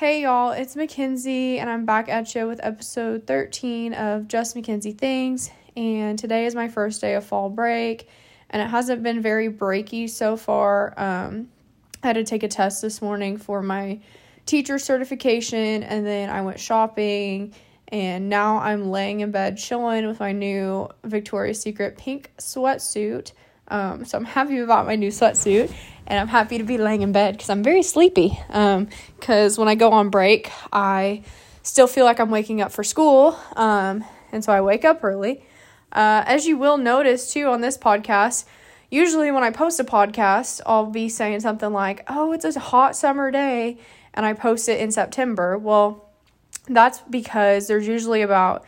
Hey y'all, it's MaKenzi, and I'm back at you with episode 13 of Just MaKenzi Things. And today is my first day of fall break, and it hasn't been very breaky so far. Um, I had to take a test this morning for my teacher certification, and then I went shopping, and now I'm laying in bed chilling with my new Victoria's Secret pink sweatsuit. Um, so I'm happy about my new sweatsuit and I'm happy to be laying in bed because I'm very sleepy. Because um, when I go on break, I still feel like I'm waking up for school, um, and so I wake up early. Uh, as you will notice too on this podcast, usually when I post a podcast, I'll be saying something like, "Oh, it's a hot summer day," and I post it in September. Well, that's because there's usually about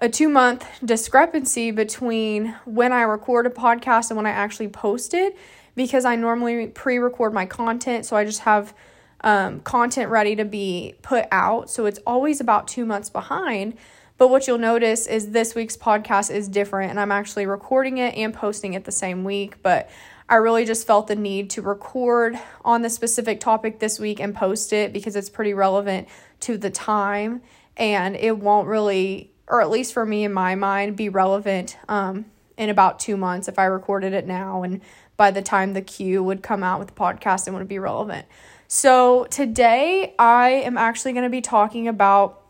a two month discrepancy between when I record a podcast and when I actually post it because I normally pre record my content. So I just have um, content ready to be put out. So it's always about two months behind. But what you'll notice is this week's podcast is different, and I'm actually recording it and posting it the same week. But I really just felt the need to record on the specific topic this week and post it because it's pretty relevant to the time and it won't really or at least for me in my mind, be relevant um, in about two months if I recorded it now. And by the time the cue would come out with the podcast, it would be relevant. So today I am actually going to be talking about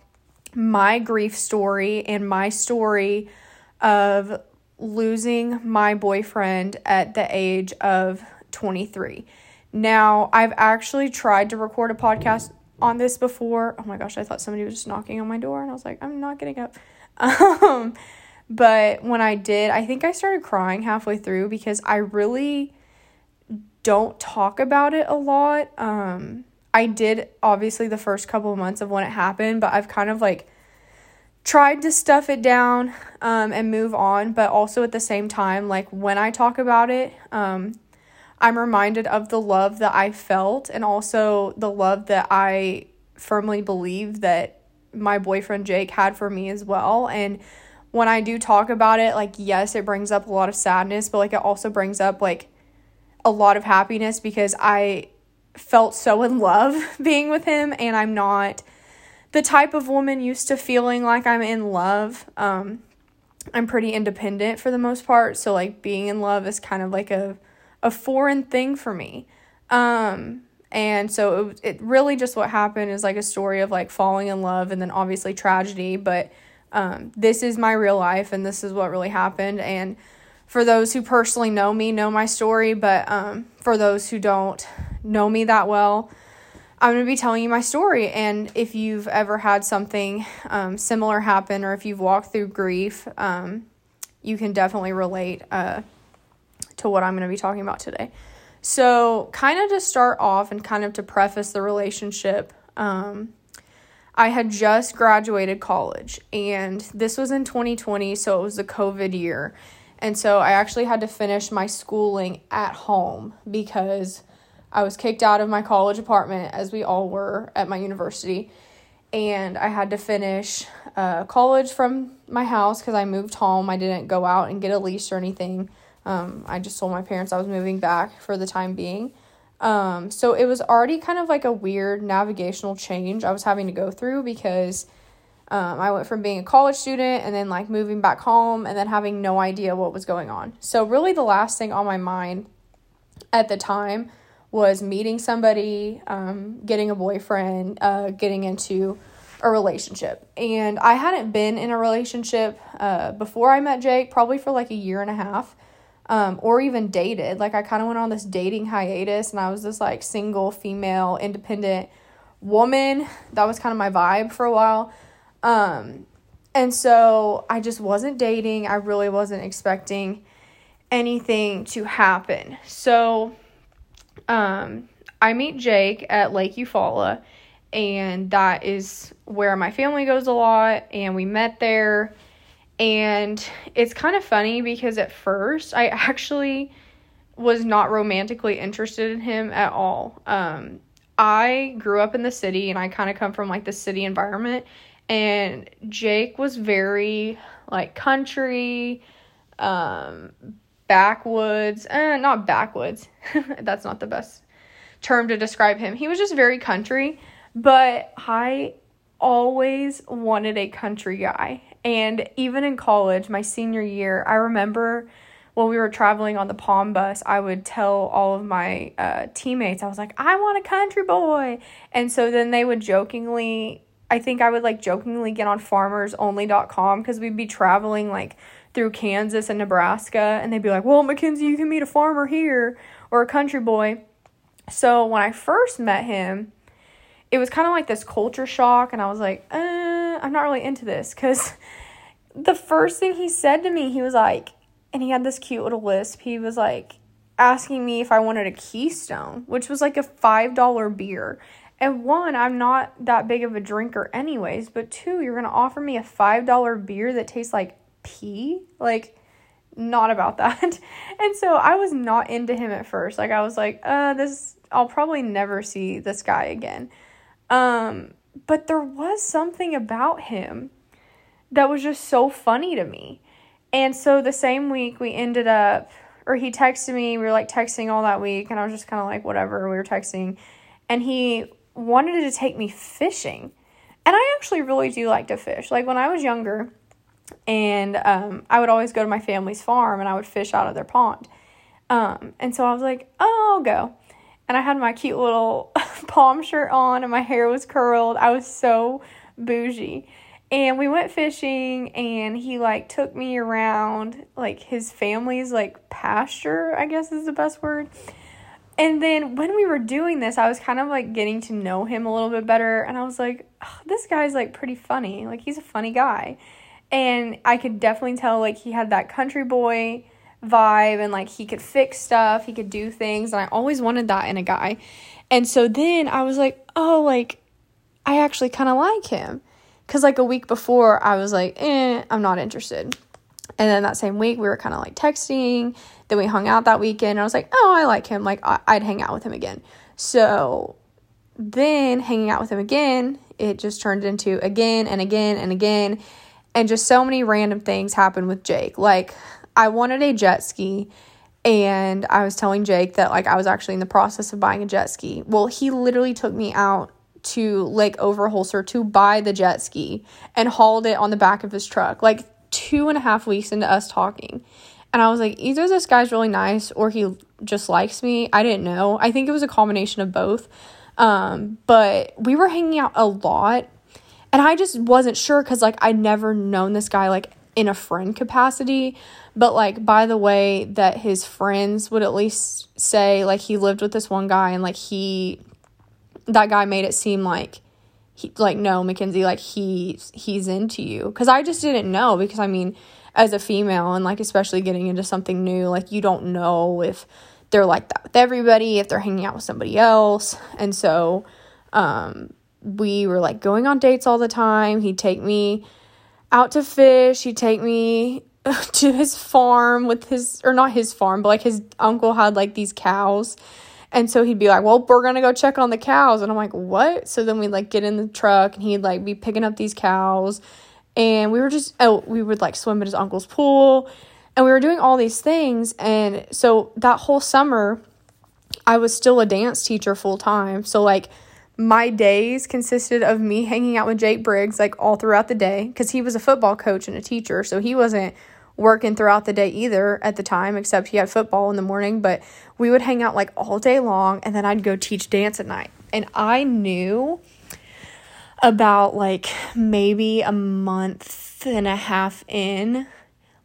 my grief story and my story of losing my boyfriend at the age of 23. Now, I've actually tried to record a podcast on this before. Oh my gosh, I thought somebody was just knocking on my door and I was like, I'm not getting up. Um, but when I did, I think I started crying halfway through because I really don't talk about it a lot. Um, I did obviously the first couple of months of when it happened, but I've kind of like tried to stuff it down um, and move on. But also at the same time, like when I talk about it, um, I'm reminded of the love that I felt and also the love that I firmly believe that my boyfriend Jake had for me as well. And when I do talk about it, like, yes, it brings up a lot of sadness, but like, it also brings up like a lot of happiness because I felt so in love being with him and I'm not the type of woman used to feeling like I'm in love. Um, I'm pretty independent for the most part, so like being in love is kind of like a a foreign thing for me. Um, and so it, it really just what happened is like a story of like falling in love and then obviously tragedy. But um, this is my real life and this is what really happened. And for those who personally know me, know my story. But um, for those who don't know me that well, I'm going to be telling you my story. And if you've ever had something um, similar happen or if you've walked through grief, um, you can definitely relate. Uh, to what I'm going to be talking about today. So, kind of to start off and kind of to preface the relationship, um, I had just graduated college and this was in 2020, so it was the COVID year. And so I actually had to finish my schooling at home because I was kicked out of my college apartment, as we all were at my university. And I had to finish uh, college from my house because I moved home. I didn't go out and get a lease or anything. Um, I just told my parents I was moving back for the time being. Um, so it was already kind of like a weird navigational change I was having to go through because um, I went from being a college student and then like moving back home and then having no idea what was going on. So, really, the last thing on my mind at the time was meeting somebody, um, getting a boyfriend, uh, getting into a relationship. And I hadn't been in a relationship uh, before I met Jake, probably for like a year and a half um, or even dated. Like I kind of went on this dating hiatus and I was this like single female independent woman. That was kind of my vibe for a while. Um, and so I just wasn't dating. I really wasn't expecting anything to happen. So um, I meet Jake at Lake Eufaula, and that is where my family goes a lot. And we met there and it's kind of funny because at first I actually was not romantically interested in him at all. Um, I grew up in the city and I kind of come from like the city environment. And Jake was very like country, um, backwoods, eh, not backwoods. That's not the best term to describe him. He was just very country. But I always wanted a country guy. And even in college, my senior year, I remember when we were traveling on the Palm bus, I would tell all of my uh, teammates, I was like, I want a country boy. And so then they would jokingly, I think I would like jokingly get on farmersonly.com because we'd be traveling like through Kansas and Nebraska. And they'd be like, well, MaKenzi, you can meet a farmer here or a country boy. So when I first met him, it was kind of like this culture shock. And I was like, uh, I'm not really into this because the first thing he said to me, he was like, and he had this cute little lisp. He was like asking me if I wanted a Keystone, which was like a $5 beer. And one, I'm not that big of a drinker, anyways. But two, you're going to offer me a $5 beer that tastes like pee? Like, not about that. And so I was not into him at first. Like, I was like, uh, this, I'll probably never see this guy again. Um, but there was something about him that was just so funny to me. And so the same week we ended up, or he texted me, we were like texting all that week, and I was just kind of like, whatever, we were texting. And he wanted to take me fishing. And I actually really do like to fish. Like when I was younger, and um, I would always go to my family's farm and I would fish out of their pond. Um, and so I was like, oh, I'll go. And I had my cute little palm shirt on and my hair was curled. I was so bougie. And we went fishing and he like took me around like his family's like pasture i guess is the best word. And then when we were doing this i was kind of like getting to know him a little bit better. And i was like oh, this guy's like pretty funny. Like he's a funny guy. And i could definitely tell like he had that country boy vibe and like he could fix stuff. He could do things. And i always wanted that in a guy and so then i was like oh like i actually kind of like him because, like, a week before, I was like, eh, I'm not interested. And then that same week, we were kind of like texting. Then we hung out that weekend. And I was like, oh, I like him. Like, I- I'd hang out with him again. So then hanging out with him again, it just turned into again and again and again. And just so many random things happened with Jake. Like, I wanted a jet ski and I was telling Jake that like I was actually in the process of buying a jet ski. Well, he literally took me out to Lake Overholser to buy the jet ski and hauled it on the back of his truck. Like two and a half weeks into us talking. And I was like, either this guy's really nice or he just likes me. I didn't know. I think it was a combination of both. Um, but we were hanging out a lot. And I just wasn't sure because, like, I'd never known this guy, like, in a friend capacity. But, like, by the way that his friends would at least say, like, he lived with this one guy and, like, he that guy made it seem like he like no MaKenzi like he's he's into you. Because I just didn't know because I mean as a female and like especially getting into something new like you don't know if they're like that with everybody if they're hanging out with somebody else. And so um we were like going on dates all the time. He'd take me out to fish. He'd take me to his farm with his or not his farm but like his uncle had like these cows and so he'd be like, Well, we're gonna go check on the cows. And I'm like, What? So then we'd like get in the truck and he'd like be picking up these cows. And we were just oh, we would like swim at his uncle's pool. And we were doing all these things. And so that whole summer, I was still a dance teacher full time. So like my days consisted of me hanging out with Jake Briggs like all throughout the day because he was a football coach and a teacher. So he wasn't working throughout the day either at the time, except he had football in the morning. But we would hang out like all day long, and then I'd go teach dance at night. And I knew about like maybe a month and a half in,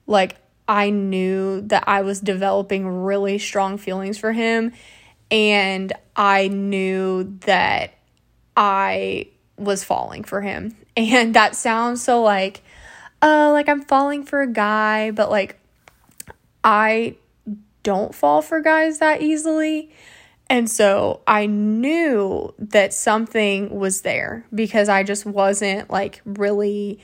like I knew that I was developing really strong feelings for him. And I knew that I was falling for him. And that sounds so like uh, like I'm falling for a guy, but like I don't fall for guys that easily. And so I knew that something was there because I just wasn't like really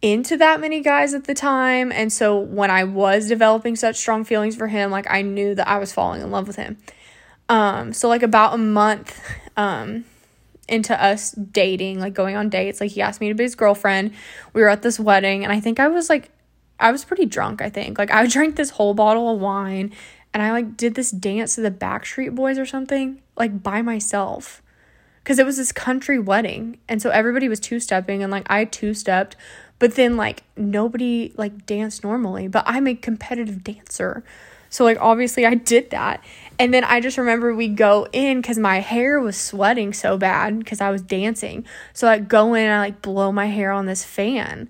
into that many guys at the time. And so when I was developing such strong feelings for him, like I knew that I was falling in love with him. Um so like about a month um into us dating, like going on dates. Like he asked me to be his girlfriend. We were at this wedding and I think I was like I was pretty drunk, I think. Like I drank this whole bottle of wine and I like did this dance to the Backstreet Boys or something like by myself. because it was this country wedding. And so everybody was two stepping and like I two stepped, but then like nobody like danced normally. But I'm a competitive dancer. So like obviously I did that. And then I just remember we go in cuz my hair was sweating so bad cuz I was dancing. So like go in and I like blow my hair on this fan.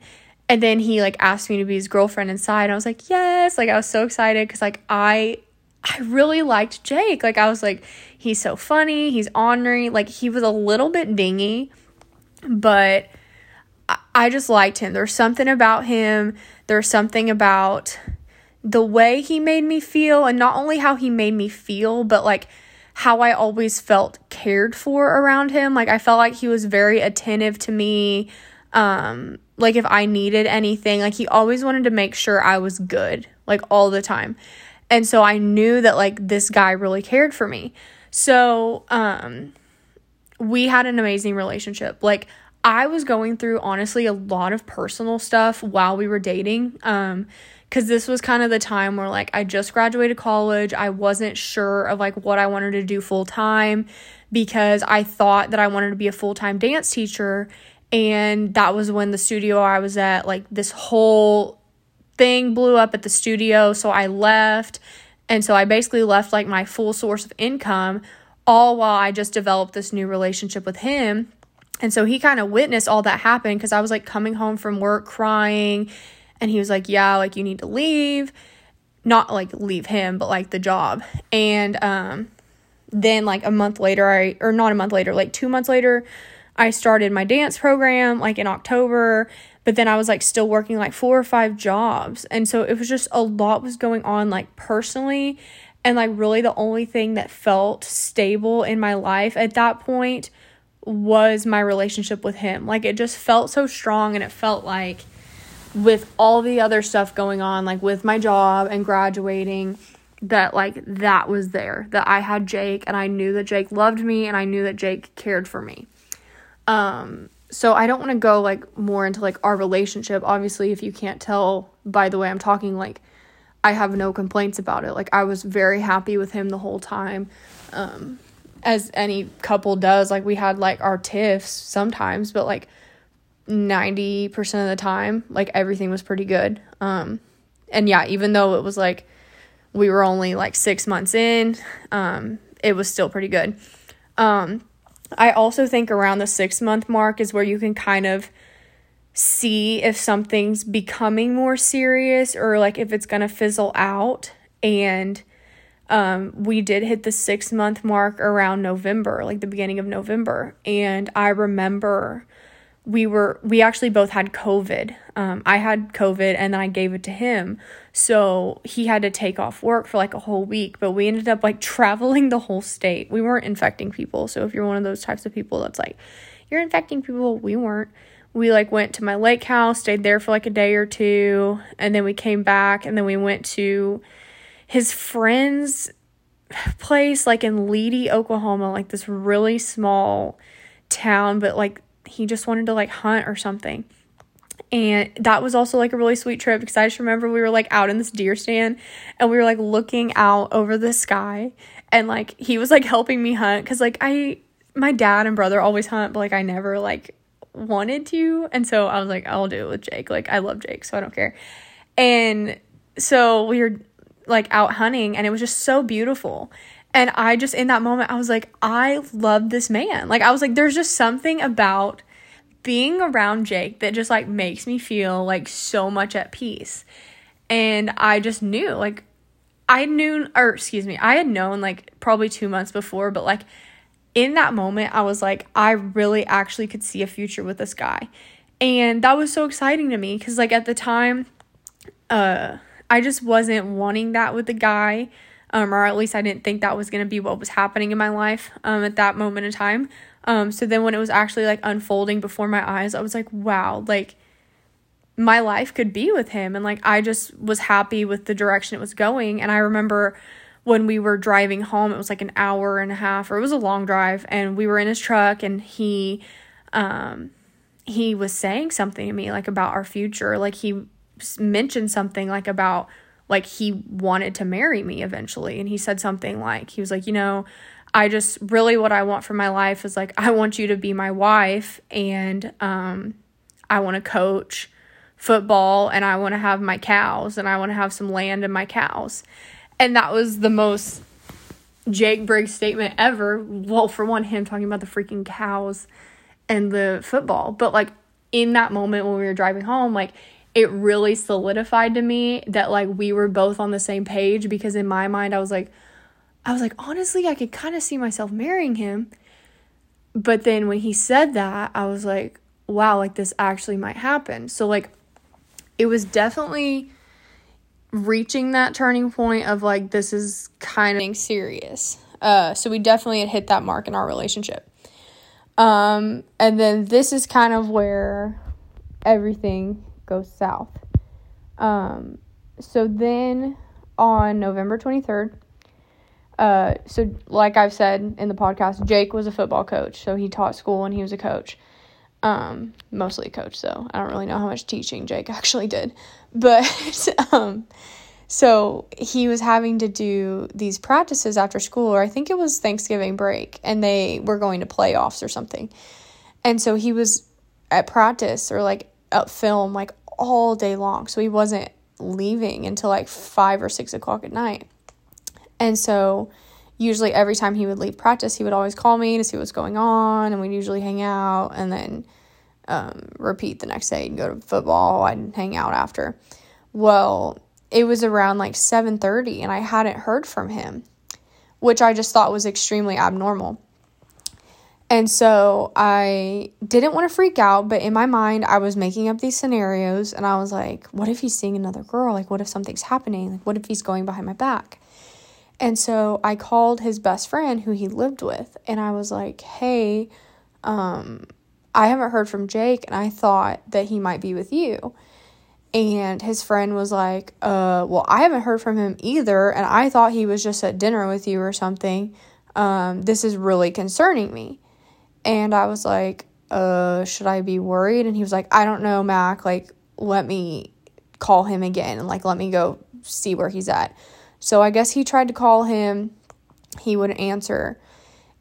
And then he like asked me to be his girlfriend inside. I was like, "Yes." Like I was so excited cuz like I I really liked Jake. Like I was like he's so funny, he's ornery. Like he was a little bit dingy, but I, I just liked him. There's something about him. There's something about the way he made me feel and not only how he made me feel, but like how I always felt cared for around him. Like I felt like he was very attentive to me. Um like if I needed anything, like he always wanted to make sure I was good, like all the time. And so I knew that like this guy really cared for me. So, um we had an amazing relationship. Like I was going through honestly a lot of personal stuff while we were dating. Um cuz this was kind of the time where like I just graduated college. I wasn't sure of like what I wanted to do full time because I thought that I wanted to be a full-time dance teacher and that was when the studio I was at like this whole thing blew up at the studio, so I left. And so I basically left like my full source of income all while I just developed this new relationship with him. And so he kind of witnessed all that happen because I was like coming home from work crying. And he was like, Yeah, like you need to leave. Not like leave him, but like the job. And um, then like a month later, I, or not a month later, like two months later, I started my dance program like in October but then I was like still working like four or five jobs. And so it was just a lot was going on like personally. And like really the only thing that felt stable in my life at that point was my relationship with him. Like it just felt so strong and it felt like with all the other stuff going on, like with my job and graduating, that like that was there. That I had Jake and I knew that Jake loved me and I knew that Jake cared for me. Um so I don't want to go like more into like our relationship. Obviously, if you can't tell by the way I'm talking, like I have no complaints about it. Like I was very happy with him the whole time. Um as any couple does, like we had like our tiffs sometimes, but like 90% of the time, like everything was pretty good. Um and yeah, even though it was like we were only like 6 months in, um it was still pretty good. Um I also think around the six month mark is where you can kind of see if something's becoming more serious or like if it's going to fizzle out. And um, we did hit the six month mark around November, like the beginning of November. And I remember we were we actually both had covid. Um, i had covid and then i gave it to him. So he had to take off work for like a whole week but we ended up like traveling the whole state. We weren't infecting people. So if you're one of those types of people that's like you're infecting people we weren't. We like went to my lake house stayed there for like a day or two and then we came back and then we went to his friend's place like in Leedey oklahoma like this really small town but like he just wanted to like hunt or something. And that was also like a really sweet trip because I just remember we were like out in this deer stand and we were like looking out over the sky and like he was like helping me hunt because like I my dad and brother always hunt but like I never like wanted to. And so I was like I'll do it with Jake. Like I love Jake so I don't care. And so we were like out hunting and it was just so beautiful and I just, in that moment, I was like, I love this man. Like, I was like, there's just something about being around Jake that just like makes me feel like so much at peace. And I just knew, like, I knew, or excuse me, I had known like probably two months before, but like in that moment, I was like, I really actually could see a future with this guy. And that was so exciting to me because, like, at the time, uh, I just wasn't wanting that with the guy um, or at least I didn't think that was going to be what was happening in my life um, at that moment in time. Um, so then when it was actually like unfolding before my eyes, I was like, wow, like my life could be with him. And like I just was happy with the direction it was going. And I remember when we were driving home, it was like an hour and a half, or it was a long drive, and we were in his truck, and he, um, he was saying something to me like about our future. Like he mentioned something like about like he wanted to marry me eventually and he said something like he was like you know I just really what I want for my life is like I want you to be my wife and um I want to coach football and I want to have my cows and I want to have some land and my cows. And that was the most Jake Briggs statement ever. Well, for one, him talking about the freaking cows and the football. But like in that moment when we were driving home, like it really solidified to me that like we were both on the same page because in my mind I was like I was like honestly I could kind of see myself marrying him. But then when he said that, I was like wow, like this actually might happen. So like it was definitely reaching that turning point of like this is kind of serious. Uh so we definitely had hit that mark in our relationship. Um and then this is kind of where everything goes south. Um so then on November 23rd uh so like I've said in the podcast, Jake was a football coach, so he taught school and he was a coach. Um mostly a coach so i don't really know how much teaching jake actually did. But um so he was having to do these practices after school or i think it was thanksgiving break and they were going to playoffs or something. And so he was at practice or like at film like all day long so he wasn't leaving until like five or six o'clock at night and so usually every time he would leave practice, he would always call me to see what's going on, and we'd usually hang out and then um, repeat the next day and go to football. I'd hang out after. Well, it was around like 7:30 and I hadn't heard from him, which I just thought was extremely abnormal. And so I didn't want to freak out, but in my mind, I was making up these scenarios and I was like, what if he's seeing another girl? Like, what if something's happening? Like, what if he's going behind my back? And so I called his best friend who he lived with and I was like, hey, um, I haven't heard from Jake and I thought that he might be with you. And his friend was like, uh, well, I haven't heard from him either. And I thought he was just at dinner with you or something. Um, this is really concerning me. And I was like, uh, should I be worried? And he was like, I don't know, Mac. Like, let me call him again and like let me go see where he's at. So I guess he tried to call him, he wouldn't answer.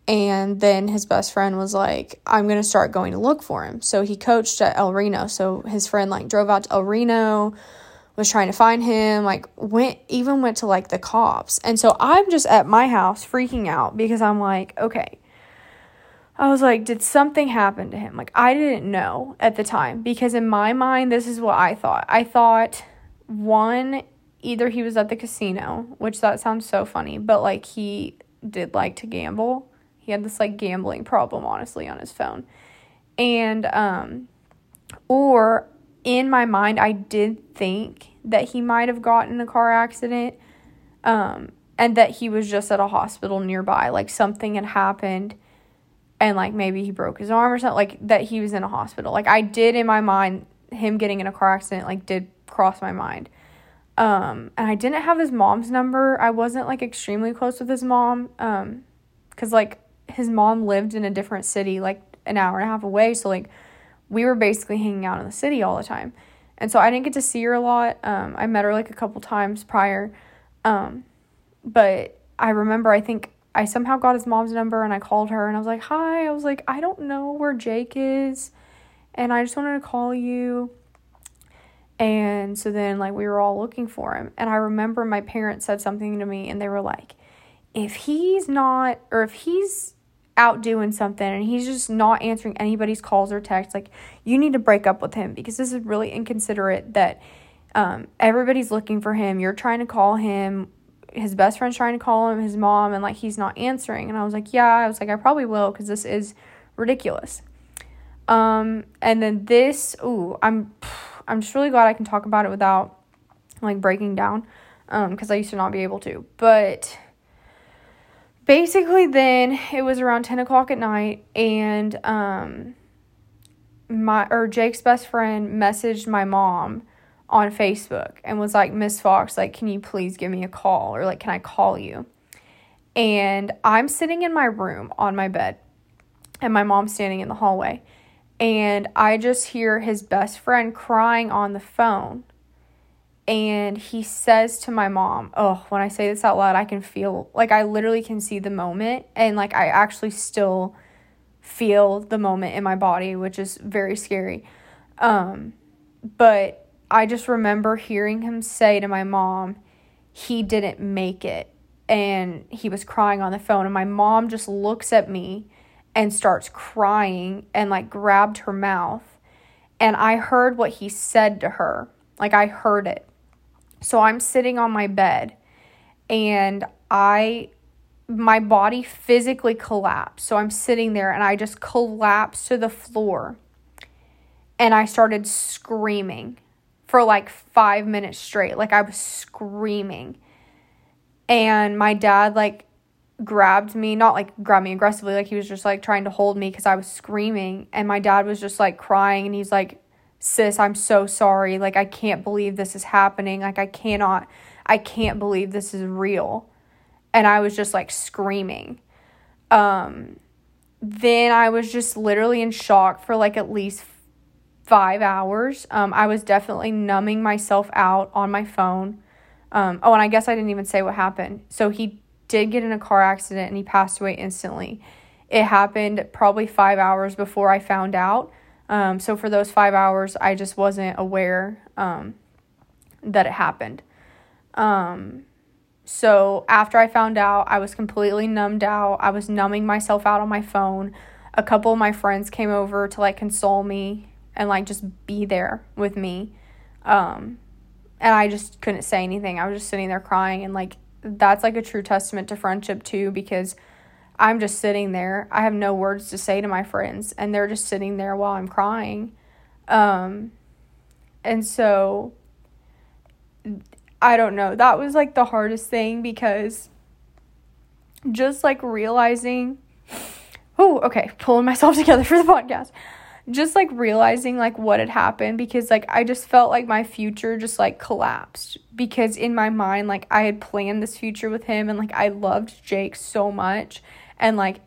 And then his best friend was like, I'm going to start going to look for him. So he coached at El Reno. So his friend like drove out to El Reno, was trying to find him, like went, even went to like the cops. And so I'm just at my house freaking out because I'm like, okay. I was like, did something happen to him? Like, I didn't know at the time because in my mind, this is what I thought. I thought, one, either he was at the casino, which that sounds so funny, but like he did like to gamble. He had this like gambling problem honestly on his phone. And um or in my mind I did think that he might have gotten a car accident um and that he was just at a hospital nearby like something had happened and like maybe he broke his arm or something like that he was in a hospital. Like I did in my mind him getting in a car accident like did cross my mind. Um, and I didn't have his mom's number. I wasn't like extremely close with his mom. Um, cause like his mom lived in a different city, like an hour and a half away. So like we were basically hanging out in the city all the time. And so I didn't get to see her a lot. Um, I met her like a couple times prior. Um, but I remember I think I somehow got his mom's number and I called her and I was like, "Hi." I was like, "I don't know where Jake is." And I just wanted to call you. And so then, like, we were all looking for him. And I remember my parents said something to me, and they were like, if he's not, or if he's out doing something and he's just not answering anybody's calls or texts, like, you need to break up with him because this is really inconsiderate that um, everybody's looking for him. You're trying to call him. His best friend's trying to call him, his mom, and like, he's not answering. And I was like, yeah, I was like, I probably will because this is ridiculous. Um, and then this, ooh, I'm. I'm just really glad I can talk about it without like breaking down um because I used to not be able to. But basically then it was around 10 o'clock at night and um my or Jake's best friend messaged my mom on Facebook and was like, Miss Fox, like, can you please give me a call? Or like, can I call you? And I'm sitting in my room on my bed, and my mom's standing in the hallway and I just hear his best friend crying on the phone. and he says to my mom, Oh, when I say this out loud, I can feel like I literally can see the moment, and like I actually still feel the moment in my body, which is very scary. Um, but I just remember hearing him say to my mom, he didn't make it. And he was crying on the phone. And my mom just looks at me and starts crying and like grabbed her mouth. And I heard what he said to her. Like I heard it. So I'm sitting on my bed and I my body physically collapsed. So I'm sitting there and I just collapsed to the floor. And I started screaming for like five minutes straight. Like I was screaming. And my dad, like, grabbed me, not like grabbed me aggressively, like he was just like trying to hold me because I was screaming. And my dad was just like crying and he's like, Sis, I'm so sorry. Like, I can't believe this is happening. Like, I cannot, I can't believe this is real and I was just like screaming. Um, then I was just literally in shock for like at least five hours. Um, I was definitely numbing myself out on my phone. Um, oh, and I guess I didn't even say what happened. So he did get in a car accident and he passed away instantly. It happened probably five hours before I found out. Um, so for those five hours, I just wasn't aware um, that it happened. Um, so after I found out, I was completely numbed out. I was numbing myself out on my phone. A couple of my friends came over to like console me and like just be there with me. Um, and I just couldn't say anything. I was just sitting there crying and like that's like a true testament to friendship too because I'm just sitting there. I have no words to say to my friends and they're just sitting there while I'm crying. Um, and so I don't know. That was like the hardest thing because just like realizing, oh, okay, pulling myself together for the podcast. Just like realizing like what had happened because like I just felt like my future just like collapsed because in my mind like I had planned this future with him and like I loved Jake so much and like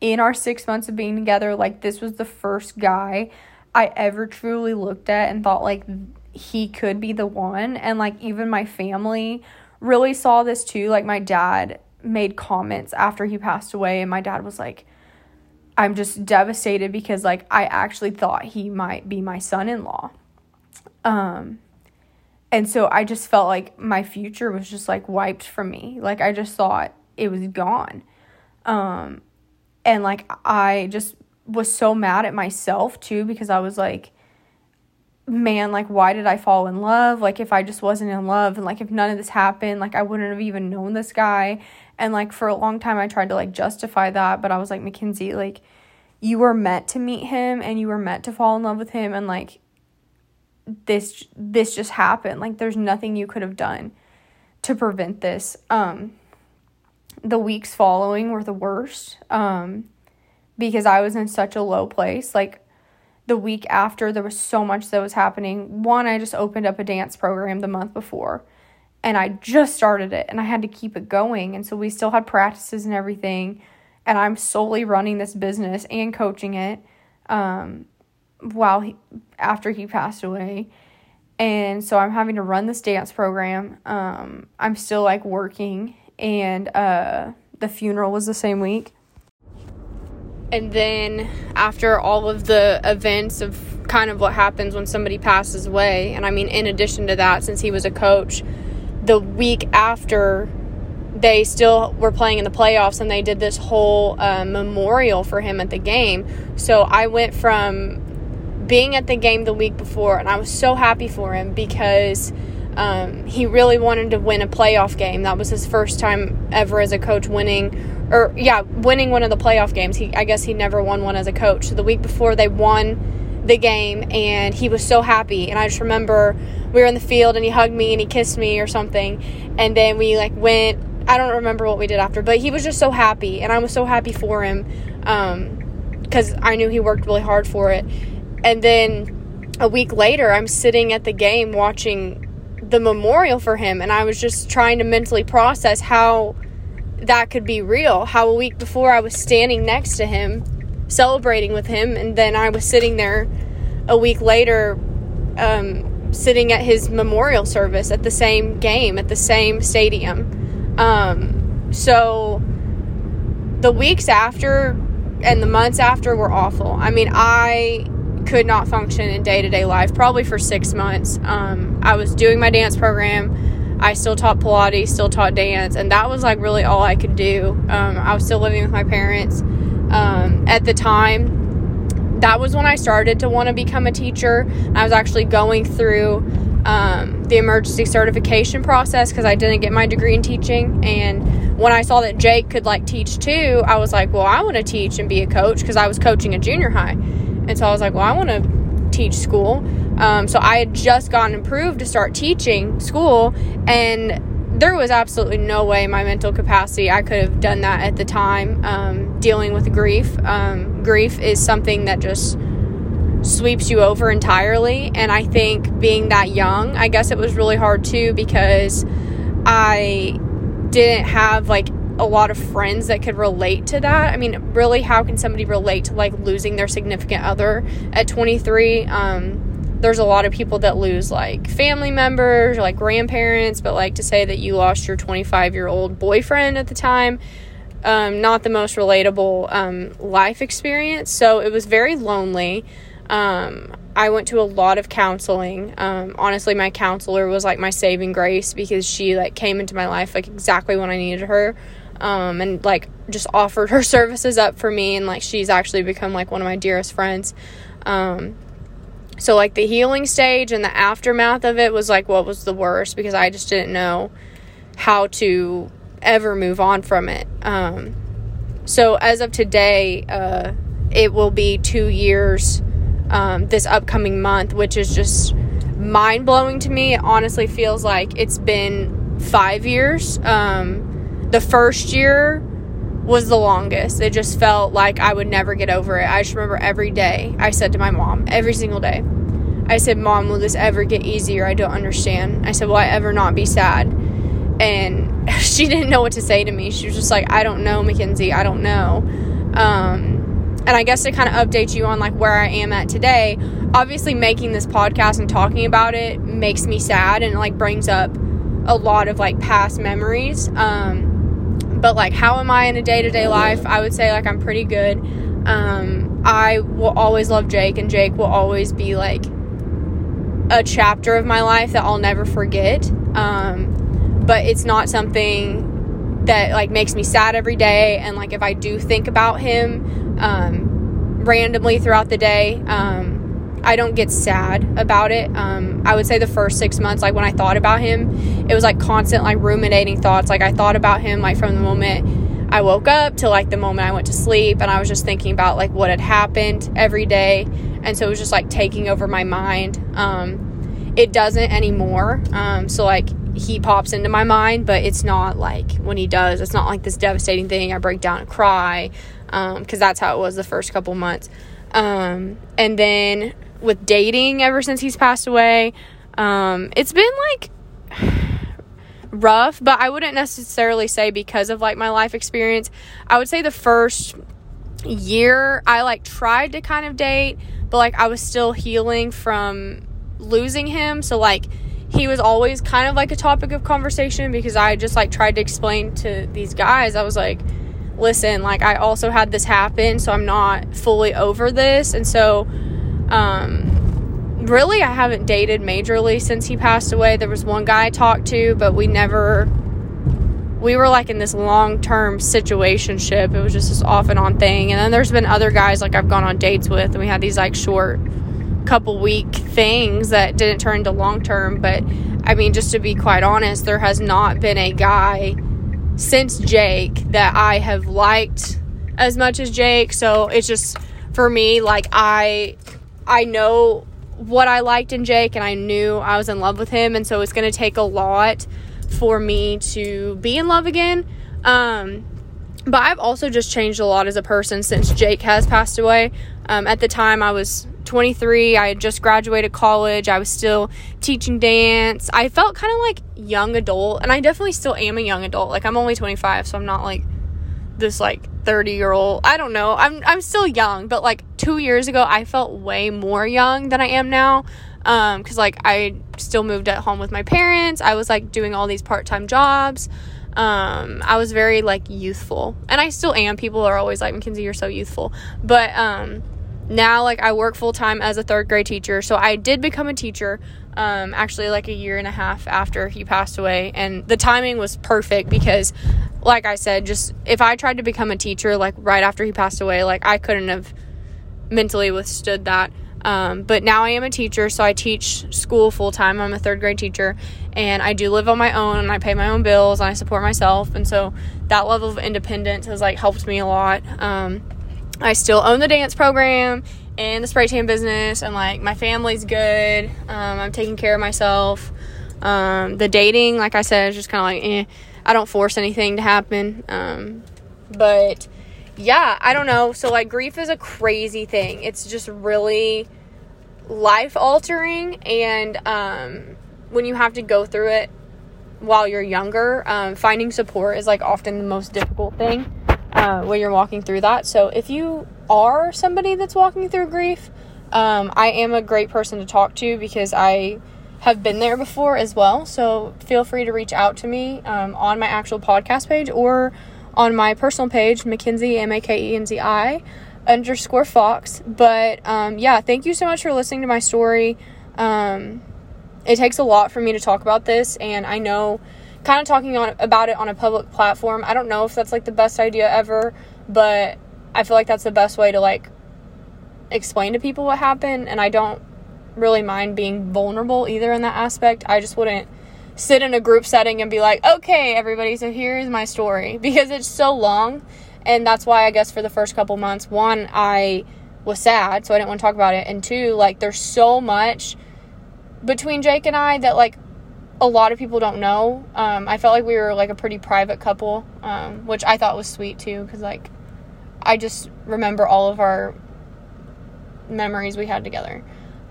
in our 6 months of being together like this was the first guy I ever truly looked at and thought like he could be the one. And like even my family really saw this too. Like my dad made comments after he passed away, and my dad was like, I'm just devastated because like I actually thought he might be my son-in-law. Um and so I just felt like my future was just like wiped from me. Like I just thought it was gone. Um and like I just was so mad at myself too because I was like man, like, why did I fall in love? Like, if I just wasn't in love and like if none of this happened, like, I wouldn't have even known this guy. And like, for a long time, I tried to like justify that, but I was like, MaKenzi, like, you were meant to meet him and you were meant to fall in love with him. And like, this, this just happened. Like, there's nothing you could have done to prevent this. Um, the weeks following were the worst. Um, because I was in such a low place. Like, the week after there was so much that was happening. One, I just opened up a dance program the month before and I just started it and I had to keep it going. And so we still had practices and everything. And I'm solely running this business and coaching it um, while he, after he passed away. And so I'm having to run this dance program. Um, I'm still like working, and uh, the funeral was the same week and then after all of the events of kind of what happens when somebody passes away and i mean in addition to that since he was a coach the week after they still were playing in the playoffs and they did this whole uh, memorial for him at the game so i went from being at the game the week before and i was so happy for him because um, he really wanted to win a playoff game that was his first time ever as a coach winning or yeah, winning one of the playoff games. He I guess he never won one as a coach. So the week before they won the game and he was so happy and I just remember we were in the field and he hugged me and he kissed me or something and then we like went I don't remember what we did after, but he was just so happy and I was so happy for him um, cuz I knew he worked really hard for it. And then a week later, I'm sitting at the game watching the memorial for him and I was just trying to mentally process how that could be real. How a week before I was standing next to him, celebrating with him, and then I was sitting there a week later, um, sitting at his memorial service at the same game at the same stadium. Um, so the weeks after and the months after were awful. I mean, I could not function in day to day life probably for six months. Um, I was doing my dance program. I still taught Pilates, still taught dance, and that was like really all I could do. Um, I was still living with my parents. Um, at the time, that was when I started to want to become a teacher. I was actually going through um, the emergency certification process because I didn't get my degree in teaching. And when I saw that Jake could like teach too, I was like, well, I want to teach and be a coach because I was coaching a junior high. And so I was like, well, I want to teach school. Um, so I had just gotten approved to start teaching school, and there was absolutely no way my mental capacity I could have done that at the time. Um, dealing with grief, um, grief is something that just sweeps you over entirely. And I think being that young, I guess it was really hard too because I didn't have like a lot of friends that could relate to that. I mean, really, how can somebody relate to like losing their significant other at 23? Um, there's a lot of people that lose like family members or like grandparents, but like to say that you lost your 25 year old boyfriend at the time, um, not the most relatable um, life experience. So it was very lonely. Um, I went to a lot of counseling. Um, honestly, my counselor was like my saving grace because she like came into my life like exactly when I needed her um, and like just offered her services up for me and like she's actually become like one of my dearest friends um, so like the healing stage and the aftermath of it was like what was the worst because i just didn't know how to ever move on from it. Um, so as of today uh, it will be two years um, this upcoming month which is just mind-blowing to me. It honestly feels like it's been five years. Um, the first year was the longest. It just felt like I would never get over it. I just remember every day I said to my mom, every single day, I said, Mom, will this ever get easier? I don't understand. I said, Will I ever not be sad? And she didn't know what to say to me. She was just like, I don't know, MaKenzi. I don't know. Um, and I guess to kind of update you on like where I am at today, obviously making this podcast and talking about it makes me sad and it like brings up a lot of like past memories. Um, but like how am i in a day-to-day life? I would say like i'm pretty good. Um, i will always love jake and jake will always be like a chapter of my life that i'll never forget. Um, but it's not something that like makes me sad every day and like if i do think about him um, randomly throughout the day um, I don't get sad about it. Um, I would say the first six months, like when I thought about him, it was like constant, like ruminating thoughts. Like I thought about him, like from the moment I woke up to like the moment I went to sleep, and I was just thinking about like what had happened every day, and so it was just like taking over my mind. Um, it doesn't anymore. Um, so like he pops into my mind, but it's not like when he does, it's not like this devastating thing. I break down and cry because um, that's how it was the first couple months. Um, and then with dating ever since he's passed away. Um, it's been like rough, but I wouldn't necessarily say because of like my life experience. I would say the first year I like tried to kind of date, but like I was still healing from losing him. So like he was always kind of like a topic of conversation because I just like tried to explain to these guys. I was like, listen, like I also had this happen, so I'm not fully over this. And so um, really, I haven't dated majorly since he passed away. There was one guy I talked to, but we never. We were like in this long term situationship. It was just this off and on thing. And then there's been other guys like I've gone on dates with, and we had these like short couple week things that didn't turn into long term. But I mean, just to be quite honest, there has not been a guy since Jake that I have liked as much as Jake. So it's just for me, like I I know what I liked in Jake and I knew I was in love with him. And so it's going to take a lot for me to be in love again. Um, but I've also just changed a lot as a person since Jake has passed away. Um, at the time, I was 23. I had just graduated college. I was still teaching dance. I felt kind of like young adult, and I definitely still am a young adult. Like, I'm only 25, so I'm not like this like 30 year old. I don't know. I'm I'm still young, but like 2 years ago I felt way more young than I am now. Um cuz like I still moved at home with my parents. I was like doing all these part-time jobs. Um I was very like youthful. And I still am. People are always like, "MaKenzi, you're so youthful." But um now like I work full time as a 3rd grade teacher. So I did become a teacher um, actually like a year and a half after he passed away and the timing was perfect because like I said, just if I tried to become a teacher like right after he passed away, like I couldn't have mentally withstood that. Um, but now I am a teacher, so I teach school full time. I'm a third grade teacher, and I do live on my own, and I pay my own bills, and I support myself. And so that level of independence has like helped me a lot. Um, I still own the dance program and the spray tan business, and like my family's good. Um, I'm taking care of myself. Um, the dating, like I said, is just kind of like eh. I don't force anything to happen. Um, but yeah, I don't know. So, like, grief is a crazy thing. It's just really life altering. And um, when you have to go through it while you're younger, um, finding support is like often the most difficult thing uh, when you're walking through that. So, if you are somebody that's walking through grief, um, I am a great person to talk to because I have been there before as well. So feel free to reach out to me um, on my actual podcast page or on my personal page, MaKenzi, M A K E N Z I underscore Fox. But um, yeah, thank you so much for listening to my story. Um, it takes a lot for me to talk about this, and I know kind of talking on about it on a public platform. I don't know if that's like the best idea ever, but I feel like that's the best way to like explain to people what happened, and I don't really mind being vulnerable either in that aspect. I just wouldn't sit in a group setting and be like, okay, everybody, so here's my story because it's so long. And that's why I guess for the first couple months, one, I was sad, so I didn't want to talk about it. And two, like, there's so much between Jake and I that, like, a lot of people don't know. Um, I felt like we were like a pretty private couple, um, which I thought was sweet too, because like I just remember all of our memories we had together.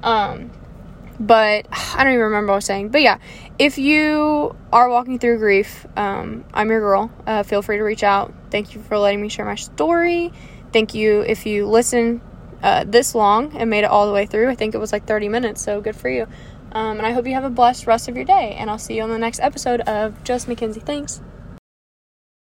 Um, but I don't even remember what I was saying. But yeah, if you are walking through grief, um, I'm your girl. Uh, feel free to reach out. Thank you for letting me share my story. Thank you if you listen uh, this long and made it all the way through. I think it was like 30 minutes, so good for you. Um, and I hope you have a blessed rest of your day. And I'll see you on the next episode of Just MaKenzi Things.